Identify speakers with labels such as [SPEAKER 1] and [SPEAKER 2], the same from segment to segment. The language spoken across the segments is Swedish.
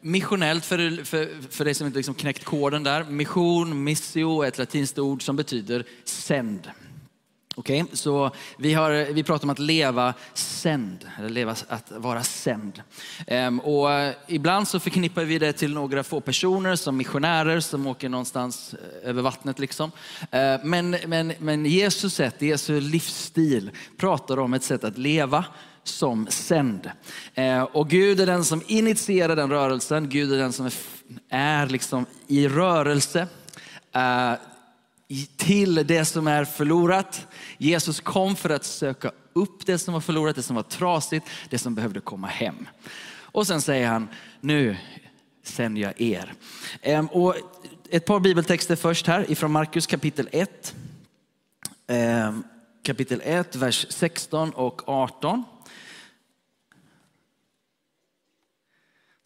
[SPEAKER 1] Missionellt, för, för, för dig som inte liksom knäckt koden där. Mission, missio är ett latinskt ord som betyder sänd. Okej, okay? så vi, har, vi pratar om att leva sänd, eller leva att vara sänd. Ehm, och eh, ibland så förknippar vi det till några få personer som missionärer som åker någonstans eh, över vattnet. Liksom. Ehm, men, men, men Jesus sätt, Jesu livsstil pratar om ett sätt att leva som sänd. Eh, och Gud är den som initierar den rörelsen. Gud är den som är, liksom i rörelse eh, till det som är förlorat. Jesus kom för att söka upp det som var förlorat, det som var trasigt, det som behövde komma hem. Och sen säger han, nu sänder jag er. Ehm, och ett par bibeltexter först här ifrån Markus kapitel 1. Ehm, kapitel 1, vers 16 och 18.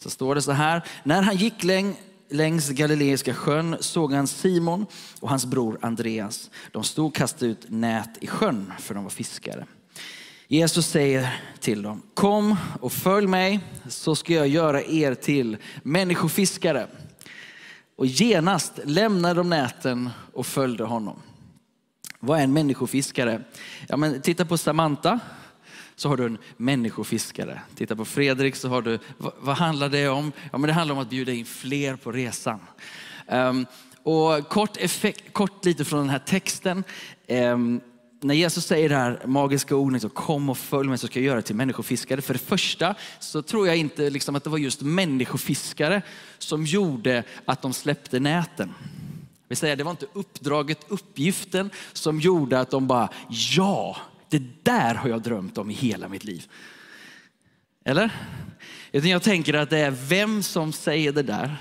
[SPEAKER 1] Så står det så här, när han gick längs längs Galileiska sjön såg han Simon och hans bror Andreas. De stod och kastade ut nät i sjön för de var fiskare. Jesus säger till dem, kom och följ mig så ska jag göra er till människofiskare. Och genast lämnade de näten och följde honom. Vad är en människofiskare? Ja, men titta på Samantha så har du en människofiskare. Titta på Fredrik så har du, vad, vad handlar det om? Ja, men det handlar om att bjuda in fler på resan. Um, och kort, effekt, kort lite från den här texten. Um, när Jesus säger det här magiska ordet, så kom och följ mig så ska jag göra till människofiskare. För det första så tror jag inte liksom att det var just människofiskare som gjorde att de släppte näten. Det var inte uppdraget, uppgiften som gjorde att de bara, ja, det där har jag drömt om i hela mitt liv. Eller? Jag tänker att det är vem som säger det där.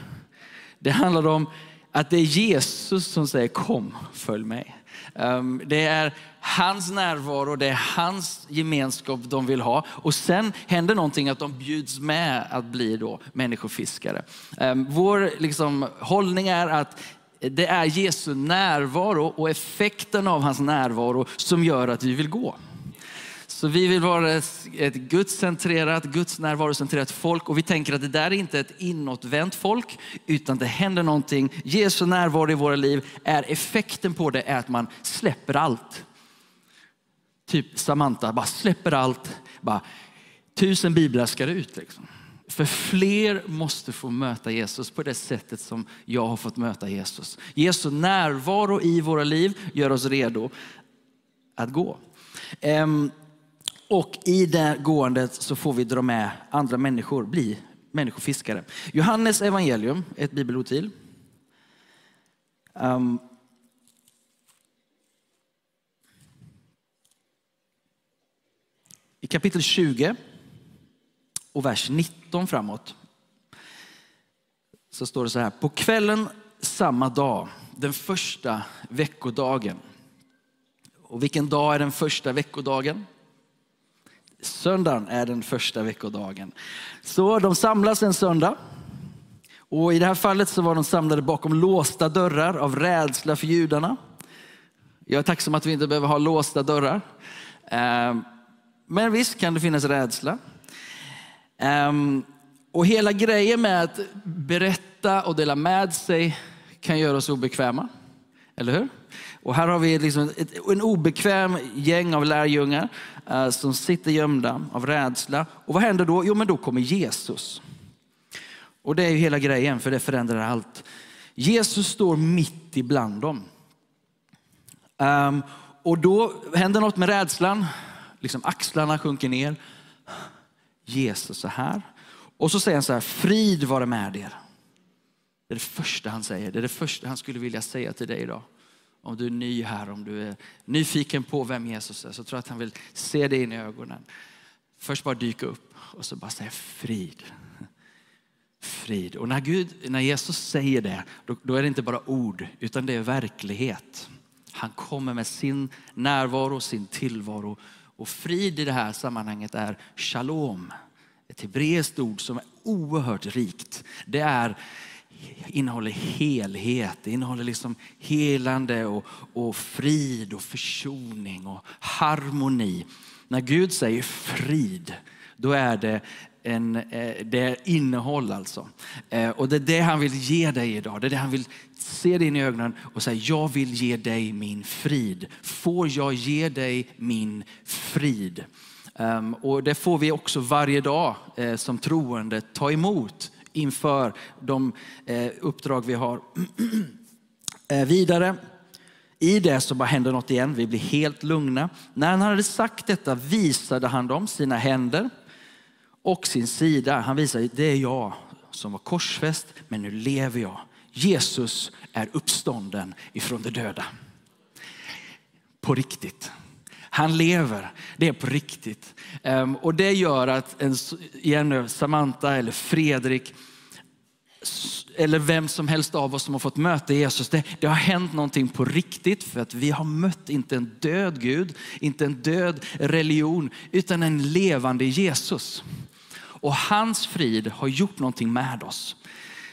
[SPEAKER 1] Det handlar om att det är Jesus som säger kom, följ mig. Ehm, det är hans närvaro, det är hans gemenskap de vill ha. Och sen händer någonting att de bjuds med att bli då människofiskare. Ehm, vår liksom, hållning är att det är Jesu närvaro och effekten av hans närvaro som gör att vi vill gå. Så vi vill vara ett gudscentrerat, gudsnärvarocentrerat folk och vi tänker att det där är inte ett inåtvänt folk utan det händer någonting. Jesu närvaro i våra liv är effekten på det är att man släpper allt. Typ Samantha bara släpper allt. Bara, tusen biblar ska det ut. Liksom. För fler måste få möta Jesus på det sättet som jag har fått möta Jesus. Jesu närvaro i våra liv gör oss redo att gå. Ehm, och i det gåendet så får vi dra med andra människor, bli människofiskare. Johannes evangelium, ett bibelord till. Um, ehm, I kapitel 20 och vers 19 framåt så står det så här. På kvällen samma dag, den första veckodagen. Och vilken dag är den första veckodagen? Söndagen är den första veckodagen. Så de samlas en söndag. Och I det här fallet så var de samlade bakom låsta dörrar av rädsla för judarna. Jag är tacksam att vi inte behöver ha låsta dörrar. Eh, men visst kan det finnas rädsla. Ehm, och hela grejen med att berätta och dela med sig kan göra oss obekväma. Eller hur? Och här har vi liksom ett, en obekväm gäng av lärjungar uh, som sitter gömda av rädsla. Och vad händer då? Jo, men då kommer Jesus. Och det är ju hela grejen, för det förändrar allt. Jesus står mitt ibland dem. Um, och då händer något med rädslan. Liksom axlarna sjunker ner. Jesus så här. Och så säger han så här, frid vare med er. Det är det första han säger. Det är det första han skulle vilja säga till dig idag. Om du är ny här, om du är nyfiken på vem Jesus är, så tror jag att han vill se dig in i ögonen. Först bara dyka upp och så bara säga frid. Frid. Och när, Gud, när Jesus säger det, då, då är det inte bara ord, utan det är verklighet. Han kommer med sin närvaro, sin tillvaro. Och frid i det här sammanhanget är shalom. Ett hebreiskt ord som är oerhört rikt. Det är innehåller helhet, det innehåller liksom helande och, och frid och försoning och harmoni. När Gud säger frid, då är det en, eh, det är innehåll alltså. Eh, och det är det han vill ge dig idag. Det är det han vill se dig in i ögonen och säga, jag vill ge dig min frid. Får jag ge dig min frid? Ehm, och det får vi också varje dag eh, som troende ta emot inför de uppdrag vi har. vidare, i det så bara händer något igen. Vi blir helt lugna. När han hade sagt detta visade han dem sina händer och sin sida. Han visade, det är jag som var korsfäst, men nu lever jag. Jesus är uppstånden ifrån de döda. På riktigt. Han lever, det är på riktigt. Ehm, och det gör att en, igen, Samantha eller Fredrik eller vem som helst av oss som har fått möta Jesus, det, det, har hänt någonting på riktigt för att vi har mött inte en död Gud, inte en död religion, utan en levande Jesus. Och hans frid har gjort någonting med oss.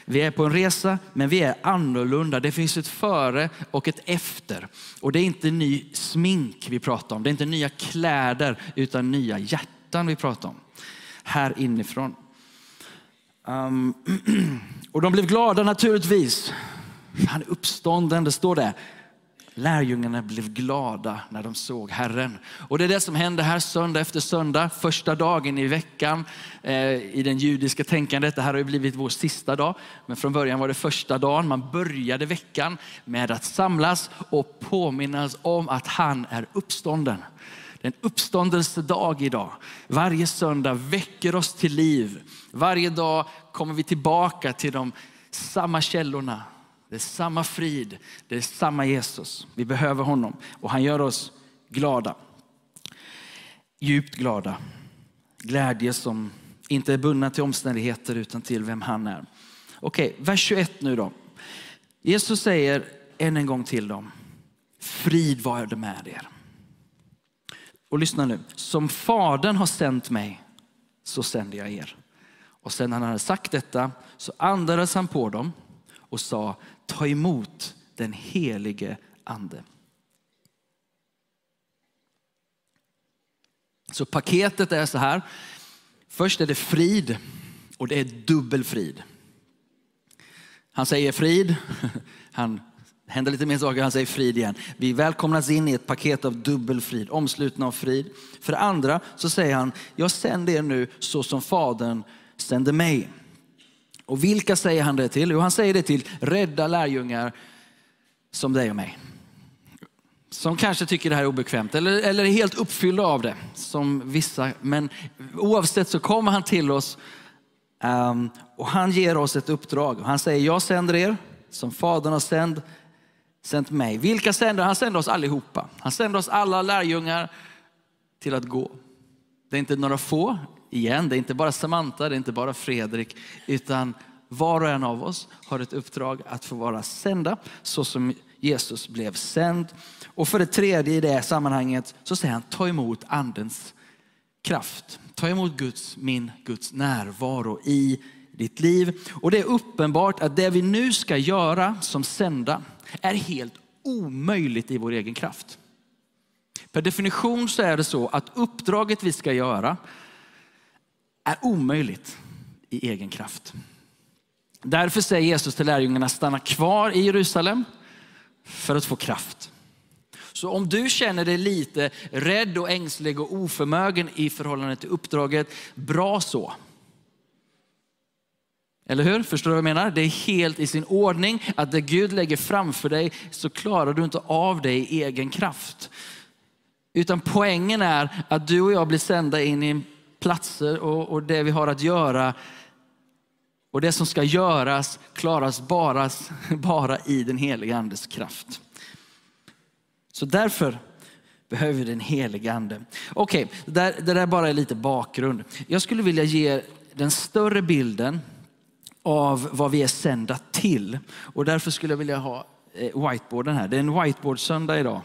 [SPEAKER 1] Vi är på en resa, men vi är annorlunda. Det finns ett före och ett efter. Och det är inte ny smink vi pratar om. Det är inte nya kläder, utan nya hjärtan vi pratar om. Här inifrån. Um, och de blev glada naturligtvis. Han är uppstånden, det står det. Lärjungarna blev glada när de såg Herren. Och det är det som händer här söndag efter söndag, första dagen i veckan eh, i den judiska tänkandet. Det här har ju blivit vår sista dag, men från början var det första dagen. Man började veckan med att samlas och påminnas om att han är uppstånden. Det är en uppståndelsedag idag. Varje söndag väcker oss till liv. Varje dag kommer vi tillbaka till de samma källorna det är samma frid, det är samma Jesus. Vi behöver honom och han gör oss glada. Djupt glada. Glädje som inte är bundna till omständigheter utan till vem han är. Okej, vers 21 nu då. Jesus säger än en gång till dem, frid var det med er. Och lyssna nu, som fadern har sänt mig så sänder jag er. Och sen när han hade sagt detta så andades han på dem och sa, ta emot den helige ande. Så paketet är så här. Först är det frid och det är dubbel frid. Han säger frid, han händer lite mer saker, han säger frid igen. Vi välkomnas in i ett paket av dubbel frid, omslutna av frid. För det andra så säger han, jag sänder er nu så som Fadern sände mig. Och vilka säger han det till? Jo, han säger det till rädda lärjungar som dig och mig. Som kanske tycker det här är obekvämt eller, eller är helt uppfyllda av det, som vissa. Men oavsett så kommer han till oss um, och han ger oss ett uppdrag. Han säger, jag sänder er som Fadern har sänd, sänt mig. Vilka sänder han? sänder oss allihopa. Han sänder oss alla lärjungar till att gå. Det är inte några få, igen, det är inte bara Samantha, det är inte bara Fredrik, utan var och en av oss har ett uppdrag att få vara sända så som Jesus blev sänd. Och för det tredje i det sammanhanget så säger han ta emot andens kraft. Ta emot Guds, min Guds närvaro i ditt liv. Och det är uppenbart att det vi nu ska göra som sända är helt omöjligt i vår egen kraft. Per definition så är det så att uppdraget vi ska göra är omöjligt i egen kraft. Därför säger Jesus till lärjungarna, stanna kvar i Jerusalem för att få kraft. Så om du känner dig lite rädd och ängslig och oförmögen i förhållande till uppdraget, bra så. Eller hur? Förstår du vad jag menar? Det är helt i sin ordning att det Gud lägger framför dig så klarar du inte av det i egen kraft. Utan poängen är att du och jag blir sända in i platser och, och det vi har att göra och det som ska göras klaras bara, bara i den heliga andes kraft. Så därför behöver vi den heliga ande. Okej, okay, det, där, det där bara är lite bakgrund. Jag skulle vilja ge den större bilden av vad vi är sända till. Och därför skulle jag vilja ha eh, whiteboarden här. Det är en whiteboard-söndag idag.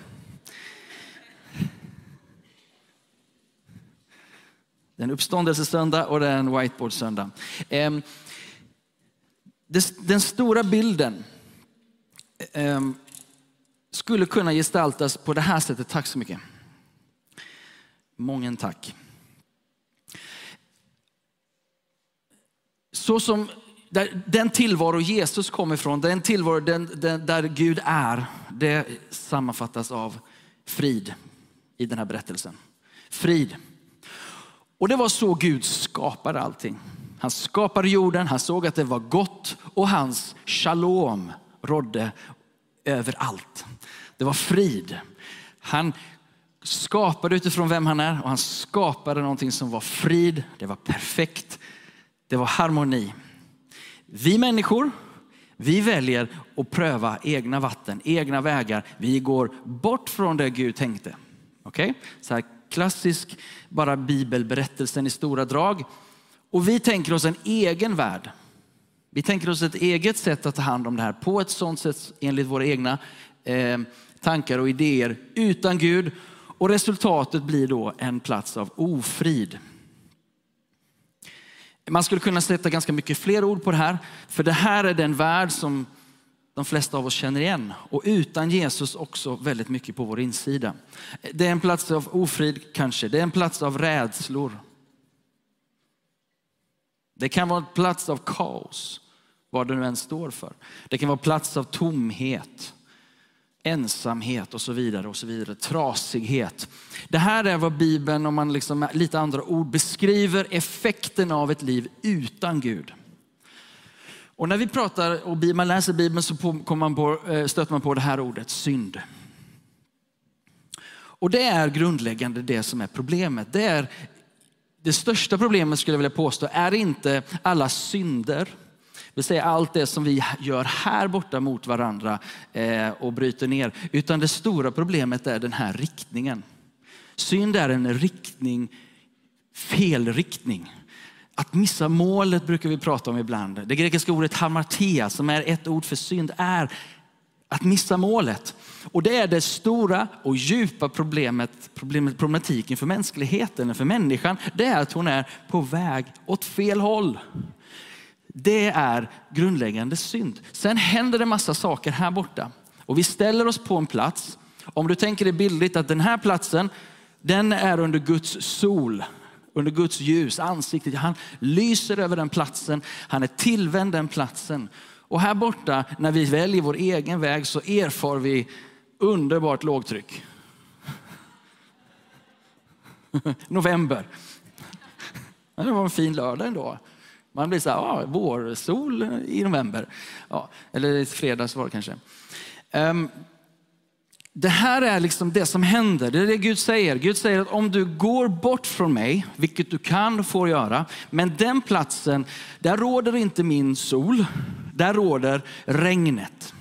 [SPEAKER 1] Det är en uppståndelsesöndag och ehm, det är en whiteboardsöndag. Den stora bilden ehm, skulle kunna gestaltas på det här sättet. Tack så mycket. Mången tack. så som där, den tillvaro Jesus kom ifrån, den tillvaro den, den, där Gud är, det sammanfattas av frid i den här berättelsen. Frid. Och det var så Gud skapade allting. Han skapade jorden, han såg att det var gott och hans shalom rådde över allt. Det var frid. Han skapade utifrån vem han är och han skapade någonting som var frid, det var perfekt, det var harmoni. Vi människor, vi väljer att pröva egna vatten, egna vägar. Vi går bort från det Gud tänkte. Okej? Okay? Så här klassisk, bara bibelberättelsen i stora drag. Och vi tänker oss en egen värld. Vi tänker oss ett eget sätt att ta hand om det här på ett sånt sätt enligt våra egna eh, tankar och idéer utan Gud. Och resultatet blir då en plats av ofrid. Man skulle kunna sätta ganska mycket fler ord på det här. För det här är den värld som de flesta av oss känner igen. Och utan Jesus också väldigt mycket på vår insida. Det är en plats av ofrid kanske. Det är en plats av rädslor. Det kan vara en plats av kaos, vad det nu än står för. Det kan vara en plats av tomhet, ensamhet och så vidare. och så vidare. Trasighet. Det här är vad Bibeln, om man liksom med lite andra ord beskriver effekten av ett liv utan Gud. Och när vi pratar och man läser Bibeln så kommer man på, eh, stöter man på det här ordet synd. Och det är grundläggande det som är problemet. Det är det största problemet skulle jag vilja påstå är inte alla synder. Det vill säga allt det som vi gör här borta mot varandra eh, och bryter ner. Utan det stora problemet är den här riktningen. Synd är en riktning, fel riktning. Att missa målet brukar vi prata om ibland. Det grekiska ordet hamartia som är ett ord för synd är att missa målet. Och det är det stora och djupa problemet, problemet, problematiken för mänskligheten, för människan. Det är att hon är på väg åt fel håll. Det är grundläggande synd. Sen händer det massa saker här borta. Och vi ställer oss på en plats. Om du tänker dig bildligt att den här platsen, den är under Guds sol under Guds ljus, ansiktet. Han lyser över den platsen. Han är tillvänd den platsen. Och här borta, när vi väljer vår egen väg så erfar vi underbart lågtryck. November. Det var en fin lördag ändå. Man blir så här, ah, vårsol i november. Ja, eller i fredags var det kanske. Um, det här är liksom det som händer. Det är det Gud säger. Gud säger att om du går bort från mig, vilket du kan och får göra, men den platsen, där råder inte min sol. Där råder regnet.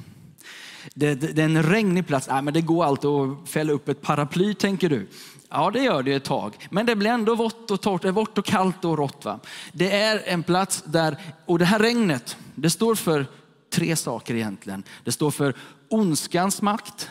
[SPEAKER 1] Det, det, det är en regnig plats. Nej, men det går alltid att fälla upp ett paraply, tänker du. Ja, det gör det ett tag. Men det blir ändå vått och torrt, eh, vått och kallt och rått. Va? Det är en plats där, och det här regnet, det står för tre saker egentligen. Det står för ondskans makt,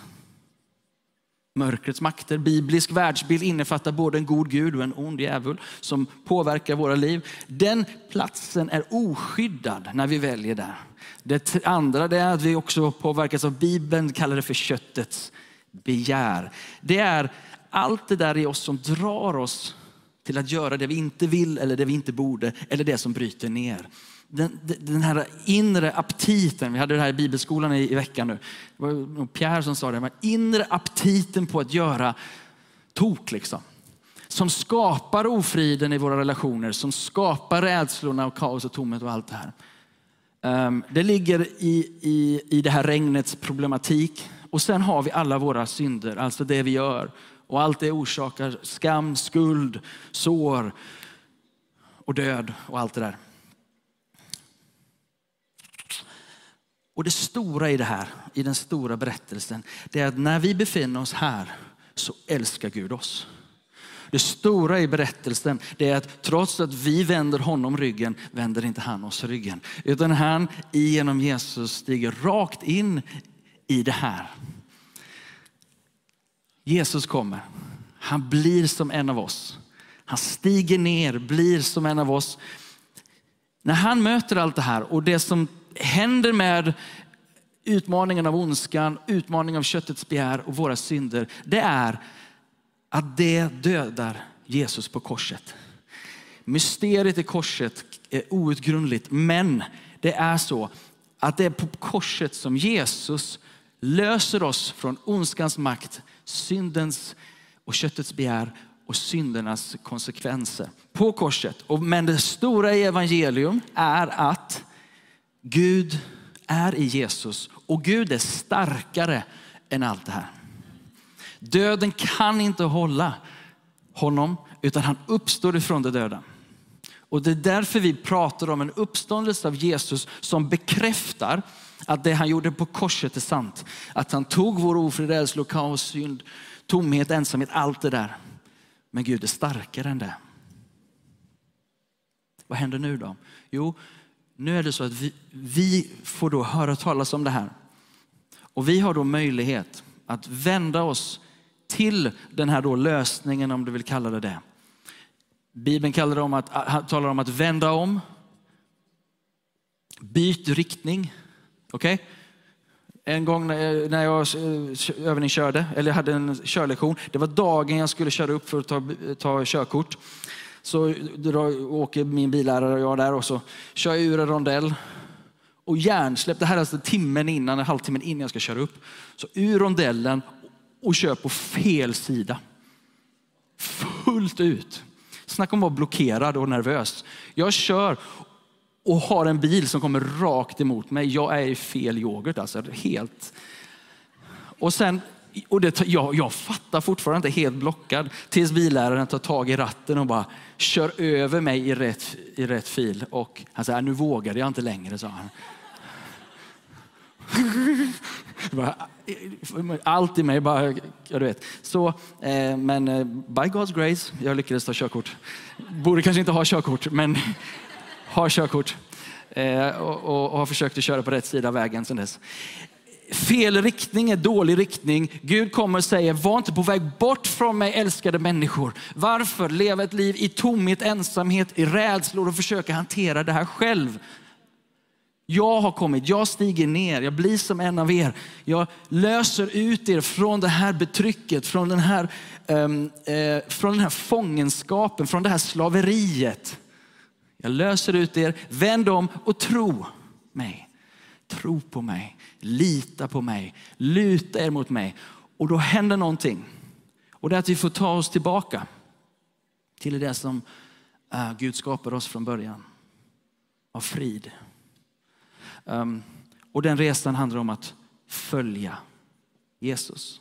[SPEAKER 1] Mörkrets makter. Biblisk världsbild innefattar både en god Gud och en ond djävul som påverkar våra liv. Den platsen är oskyddad när vi väljer där. Det andra det är att vi också påverkas av Bibeln, kallar det för köttets begär. Det är allt det där i oss som drar oss till att göra det vi inte vill eller det vi inte borde eller det som bryter ner den, den här inre aptiten, vi hade det här i bibelskolan i, i veckan nu. Det var Pierre som sa det, men inre aptiten på att göra tok liksom. Som skapar ofriden i våra relationer, som skapar rädslorna och kaos och tomhet och allt det här. Um, det ligger i, i, i det här regnets problematik. Och sen har vi alla våra synder, alltså det vi gör. Och allt det orsakar skam, skuld, sår och död och allt det där. Och det stora i det här, i den stora berättelsen, det är att när vi befinner oss här så älskar Gud oss. Det stora i berättelsen det är att trots att vi vänder honom ryggen vänder inte han oss ryggen. Utan han genom Jesus stiger rakt in i det här. Jesus kommer. Han blir som en av oss. Han stiger ner, blir som en av oss. När han möter allt det här och det som händer med utmaningen av ondskan, utmaningen av köttets begär och våra synder, det är att det dödar Jesus på korset. Mysteriet i korset är outgrundligt. Men det är så att det är på korset som Jesus löser oss från ondskans makt, syndens och köttets begär och syndernas konsekvenser. På korset. Men det stora i evangelium är att Gud är i Jesus och Gud är starkare än allt det här. Döden kan inte hålla honom utan han uppstår ifrån de döda. Och det är därför vi pratar om en uppståndelse av Jesus som bekräftar att det han gjorde på korset är sant. Att han tog vår ofrid, rädsla, kaos, synd, tomhet, ensamhet, allt det där. Men Gud är starkare än det. Vad händer nu då? Jo, nu är det så att vi, vi får då höra talas om det här. Och vi har då möjlighet att vända oss till den här då lösningen, om du vill kalla det det. Bibeln kallar det om att, talar om att vända om. Byt riktning. Okej? Okay? En gång när jag eh, övningskörde, eller hade en körlektion, det var dagen jag skulle köra upp för att ta, ta körkort. Så åker min billärare och jag där och så kör jag ur en rondell. Och hjärnsläpp, det här är alltså timmen innan, en halvtimme innan jag ska köra upp. Så ur rondellen och kör på fel sida. Fullt ut. Snacka om att vara blockerad och nervös. Jag kör och har en bil som kommer rakt emot mig. Jag är i fel yoghurt alltså. Helt. Och sen, och det, jag, jag fattar fortfarande inte helt blockad tills billäraren tar tag i ratten och bara kör över mig i rätt, i rätt fil. Och han säger, äh, nu vågade jag inte längre, sa han. Eh, allt i mig bara, ja, du vet. Så, eh, men eh, by God's grace, jag lyckades ta körkort. Borde kanske inte ha körkort, men har körkort. Eh, och, och, och, har försökt att köra på rätt sida av vägen sedan dess. Fel riktning är dålig riktning. Gud kommer och säger, var inte på väg bort från mig älskade människor. Varför leva ett liv i tomhet, ensamhet, i rädslor och försöka hantera det här själv? Jag har kommit, jag stiger ner, jag blir som en av er. Jag löser ut er från det här betrycket, från den här, um, uh, från den här fångenskapen, från det här slaveriet. Jag löser ut er, vänd om och tro mig. Tro på mig, lita på mig, luta er mot mig. Och då händer någonting. Och det är att vi får ta oss tillbaka till det som eh, Gud skapade oss från början. Av frid. Um, och den resan handlar om att följa Jesus.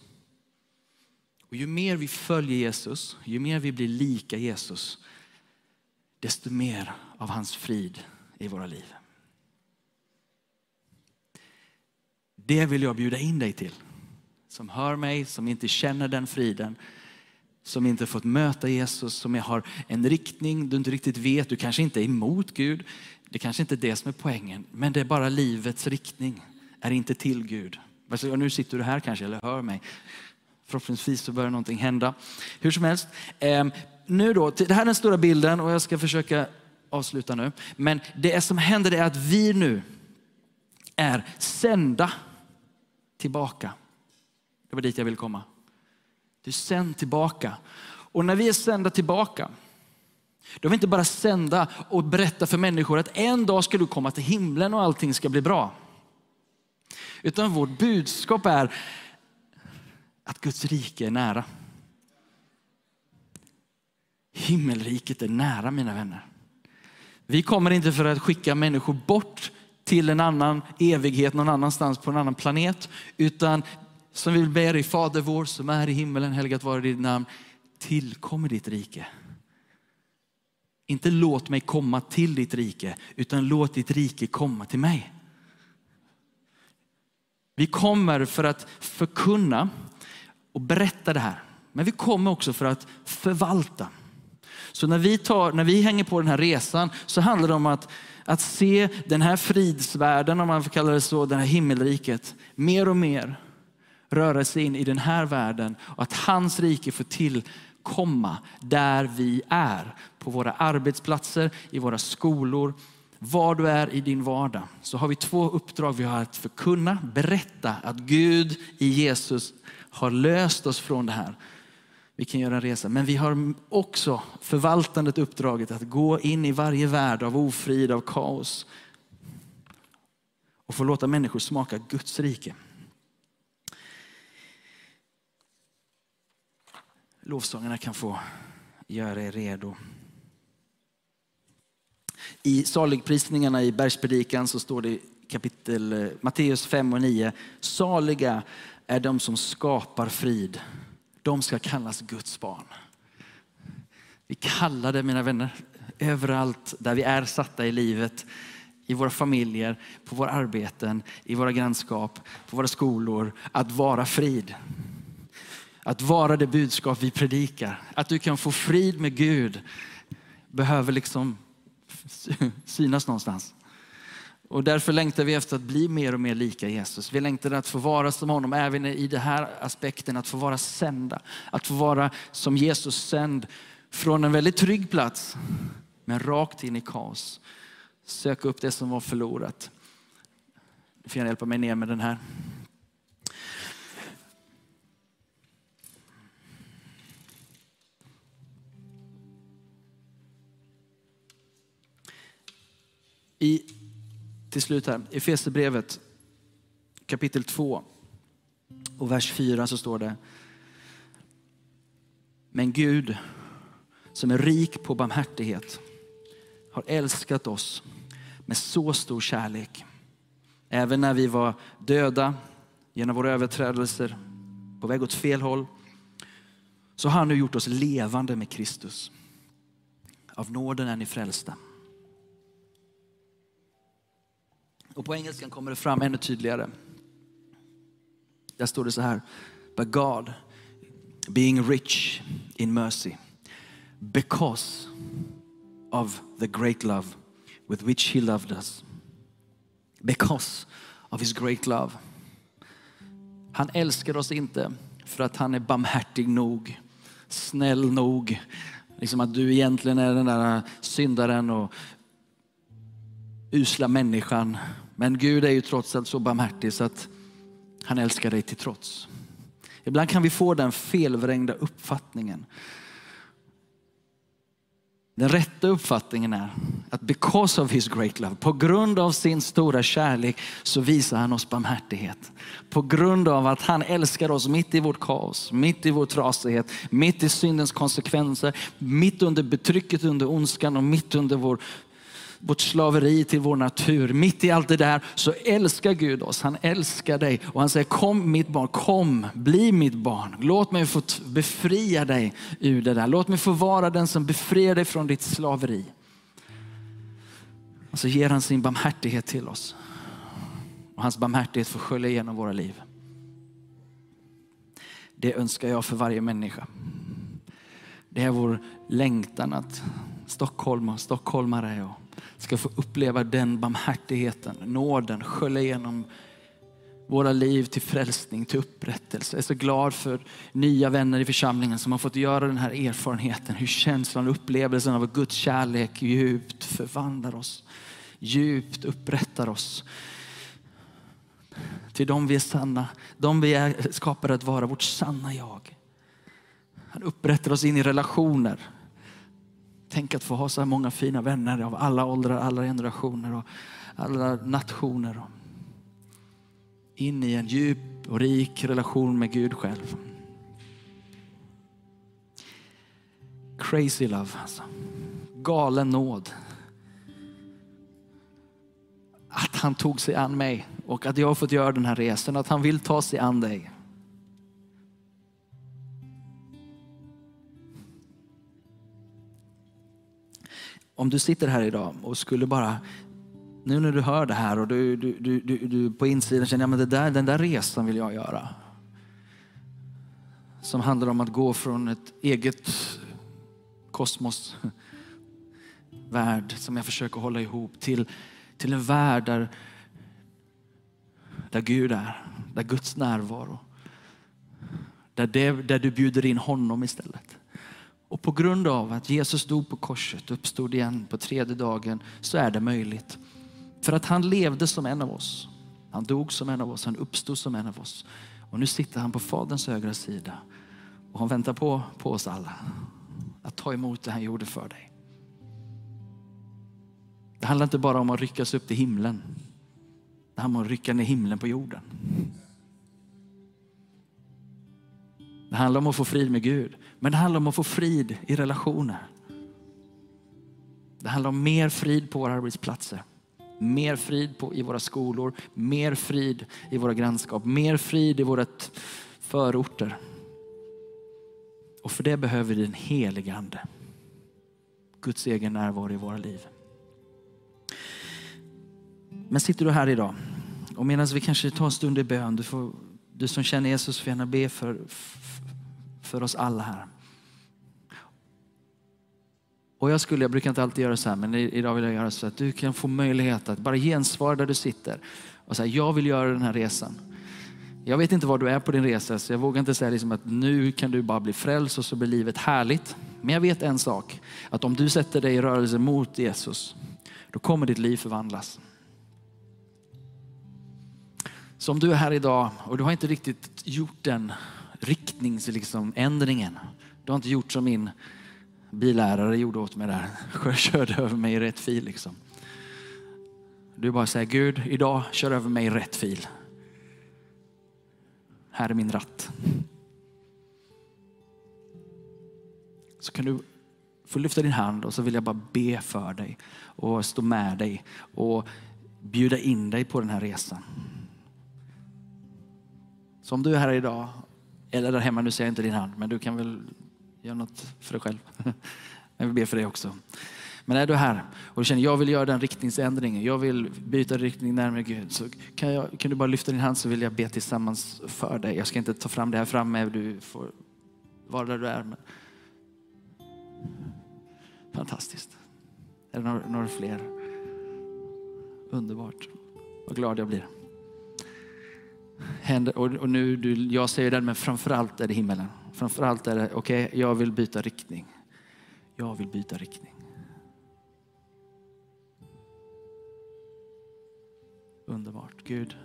[SPEAKER 1] Och ju mer vi följer Jesus, ju mer vi blir lika Jesus, desto mer av hans frid i våra liv. Det vill jag bjuda in dig till. Som hör mig, som inte känner den friden, som inte fått möta Jesus, som har en riktning du inte riktigt vet. Du kanske inte är emot Gud. Det kanske inte är det som är poängen, men det är bara livets riktning. Är inte till Gud. Alltså, nu sitter du här kanske eller hör mig. Förhoppningsvis så börjar någonting hända. Hur som helst. Ehm, nu då, det här är den stora bilden och jag ska försöka avsluta nu. Men det som händer är att vi nu är sända tillbaka. Det var dit jag ville komma. Du är sänd tillbaka. Och när vi är sända tillbaka, då är vi inte bara sända och berätta för människor att en dag ska du komma till himlen och allting ska bli bra. Utan vårt budskap är att Guds rike är nära. Himmelriket är nära mina vänner. Vi kommer inte för att skicka människor bort till en annan evighet någon annanstans på en annan planet. Utan som vi ber i Fader vår som är i himmelen, helgat vare ditt namn. Tillkommer ditt rike. Inte låt mig komma till ditt rike, utan låt ditt rike komma till mig. Vi kommer för att förkunna och berätta det här. Men vi kommer också för att förvalta. Så när vi, tar, när vi hänger på den här resan så handlar det om att, att se den här fridsvärlden, om man får kalla det så, det här himmelriket, mer och mer röra sig in i den här världen och att hans rike får tillkomma där vi är. På våra arbetsplatser, i våra skolor, var du är i din vardag. Så har vi två uppdrag. Vi har att förkunna, berätta att Gud i Jesus har löst oss från det här. Vi kan göra en resa. Men vi har också förvaltandet uppdraget att gå in i varje värld av ofrid, av kaos. Och få låta människor smaka Guds rike. Lovsångarna kan få göra er redo. I saligprisningarna i bergspredikan så står det kapitel Matteus 5 och 9. Saliga är de som skapar frid. De ska kallas Guds barn. Vi kallar det, mina vänner, överallt där vi är satta i livet. I våra familjer, på våra arbeten, i våra grannskap, på våra skolor. Att vara frid. Att vara det budskap vi predikar. Att du kan få frid med Gud behöver liksom synas någonstans. Och därför längtar vi efter att bli mer och mer lika Jesus. Vi längtar att få vara som honom även i den här aspekten, att få vara sända. Att få vara som Jesus sänd från en väldigt trygg plats, men rakt in i kaos. Söka upp det som var förlorat. Du får gärna hjälpa mig ner med den här. I, till slut här, i Efesierbrevet kapitel 2 och vers 4 så står det. Men Gud som är rik på barmhärtighet har älskat oss med så stor kärlek. Även när vi var döda genom våra överträdelser, på väg åt fel håll, så har han nu gjort oss levande med Kristus. Av nåden är ni frälsta. Och på engelskan kommer det fram ännu tydligare. Där står det så här. But God, being rich in mercy, because of the great love with which he loved us. Because of his great love. Han älskar oss inte för att han är barmhärtig nog, snäll nog. Liksom att du egentligen är den där syndaren och usla människan. Men Gud är ju trots allt så barmhärtig så att han älskar dig till trots. Ibland kan vi få den felvrängda uppfattningen. Den rätta uppfattningen är att because of his great love, på grund av sin stora kärlek så visar han oss barmhärtighet. På grund av att han älskar oss mitt i vårt kaos, mitt i vår trasighet, mitt i syndens konsekvenser, mitt under betrycket under ondskan och mitt under vår vårt slaveri till vår natur. Mitt i allt det där så älskar Gud oss. Han älskar dig och han säger kom mitt barn, kom, bli mitt barn. Låt mig få befria dig ur det där. Låt mig få vara den som befriar dig från ditt slaveri. Och så ger han sin barmhärtighet till oss. Och hans barmhärtighet får skölja igenom våra liv. Det önskar jag för varje människa. Det är vår längtan att Stockholm och stockholmare och ska få uppleva den barmhärtigheten, nåden skölja igenom våra liv till frälsning, till upprättelse. Jag är så glad för nya vänner i församlingen som har fått göra den här erfarenheten. Hur känslan och upplevelsen av Guds kärlek djupt förvandlar oss. Djupt upprättar oss. Till dem vi är sanna, de vi är skapade att vara, vårt sanna jag. Han upprättar oss in i relationer Tänk att få ha så här många fina vänner av alla åldrar, alla generationer och alla nationer. In i en djup och rik relation med Gud själv. Crazy love alltså. Galen nåd. Att han tog sig an mig och att jag har fått göra den här resan. Att han vill ta sig an dig. Om du sitter här idag och skulle bara, nu när du hör det här och du, du, du, du, du på insidan känner, att ja, den där resan vill jag göra. Som handlar om att gå från ett eget kosmos, värld som jag försöker hålla ihop till, till en värld där, där Gud är, där Guds närvaro. Där, det, där du bjuder in honom istället. Och på grund av att Jesus dog på korset och uppstod igen på tredje dagen så är det möjligt. För att han levde som en av oss. Han dog som en av oss, han uppstod som en av oss. Och nu sitter han på Faderns högra sida Och han väntar på, på oss alla. Att ta emot det han gjorde för dig. Det handlar inte bara om att ryckas upp till himlen. Det handlar om att rycka ner himlen på jorden. Det handlar om att få frid med Gud. Men det handlar om att få frid i relationer. Det handlar om mer frid på våra arbetsplatser. Mer frid på, i våra skolor, mer frid i våra grannskap, mer frid i våra förorter. Och för det behöver vi den helige Ande. Guds egen närvaro i våra liv. Men sitter du här idag och medan vi kanske tar en stund i bön, du, får, du som känner Jesus får gärna be för, för oss alla här. Och jag skulle, jag brukar inte alltid göra så här, men idag vill jag göra så att du kan få möjlighet att bara gensvara där du sitter och säga, jag vill göra den här resan. Jag vet inte var du är på din resa, så jag vågar inte säga liksom att nu kan du bara bli frälst och så blir livet härligt. Men jag vet en sak, att om du sätter dig i rörelse mot Jesus, då kommer ditt liv förvandlas. Så om du är här idag och du har inte riktigt gjort den riktningsändringen. Liksom, du har inte gjort som min billärare gjorde åt mig där. Körde över mig i rätt fil. Liksom. Du bara säger Gud, idag kör över mig i rätt fil. Här är min ratt. Så kan du få lyfta din hand och så vill jag bara be för dig och stå med dig och bjuda in dig på den här resan. Så om du är här idag, eller där hemma, nu ser jag inte din hand, men du kan väl Gör något för dig själv. Men vi ber för dig också. Men är du här och du känner jag vill göra den riktningsändringen, jag vill byta riktning närmare Gud, så kan, jag, kan du bara lyfta din hand så vill jag be tillsammans för dig. Jag ska inte ta fram det här framme, du får vara där du är. Men... Fantastiskt. Är det några, några fler? Underbart. Vad glad jag blir. Händer, och, och nu, du, jag säger det, men framförallt är det himmelen. Framförallt är det, okej, okay, jag vill byta riktning. Jag vill byta riktning. Underbart. Gud,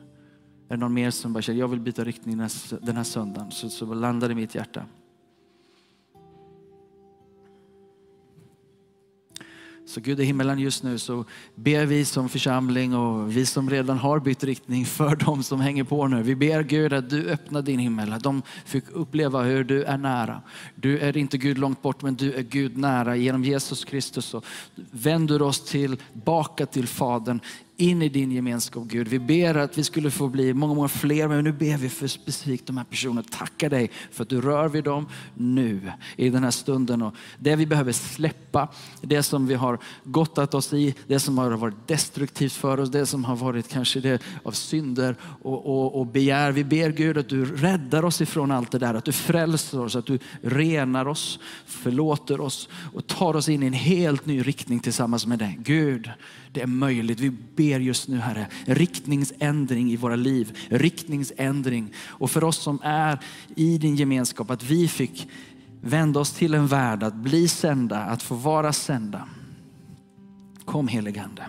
[SPEAKER 1] är det någon mer som bara känner, jag vill byta riktning den här söndagen, så, så landar det i mitt hjärta. Så Gud i himmelen just nu så ber vi som församling och vi som redan har bytt riktning för de som hänger på nu. Vi ber Gud att du öppnar din himmel, att de fick uppleva hur du är nära. Du är inte Gud långt bort men du är Gud nära. Genom Jesus Kristus så vänder oss tillbaka till Fadern in i din gemenskap Gud. Vi ber att vi skulle få bli många, många fler, men nu ber vi för specifikt de här personerna. Tackar dig för att du rör vid dem nu i den här stunden. Och det vi behöver släppa, det som vi har gottat oss i, det som har varit destruktivt för oss, det som har varit kanske det av synder och, och, och begär. Vi ber Gud att du räddar oss ifrån allt det där, att du frälser oss, att du renar oss, förlåter oss och tar oss in i en helt ny riktning tillsammans med dig. Gud, det är möjligt. Vi ber just nu Herre, riktningsändring i våra liv. Riktningsändring. Och för oss som är i din gemenskap, att vi fick vända oss till en värld, att bli sända, att få vara sända. Kom heligande.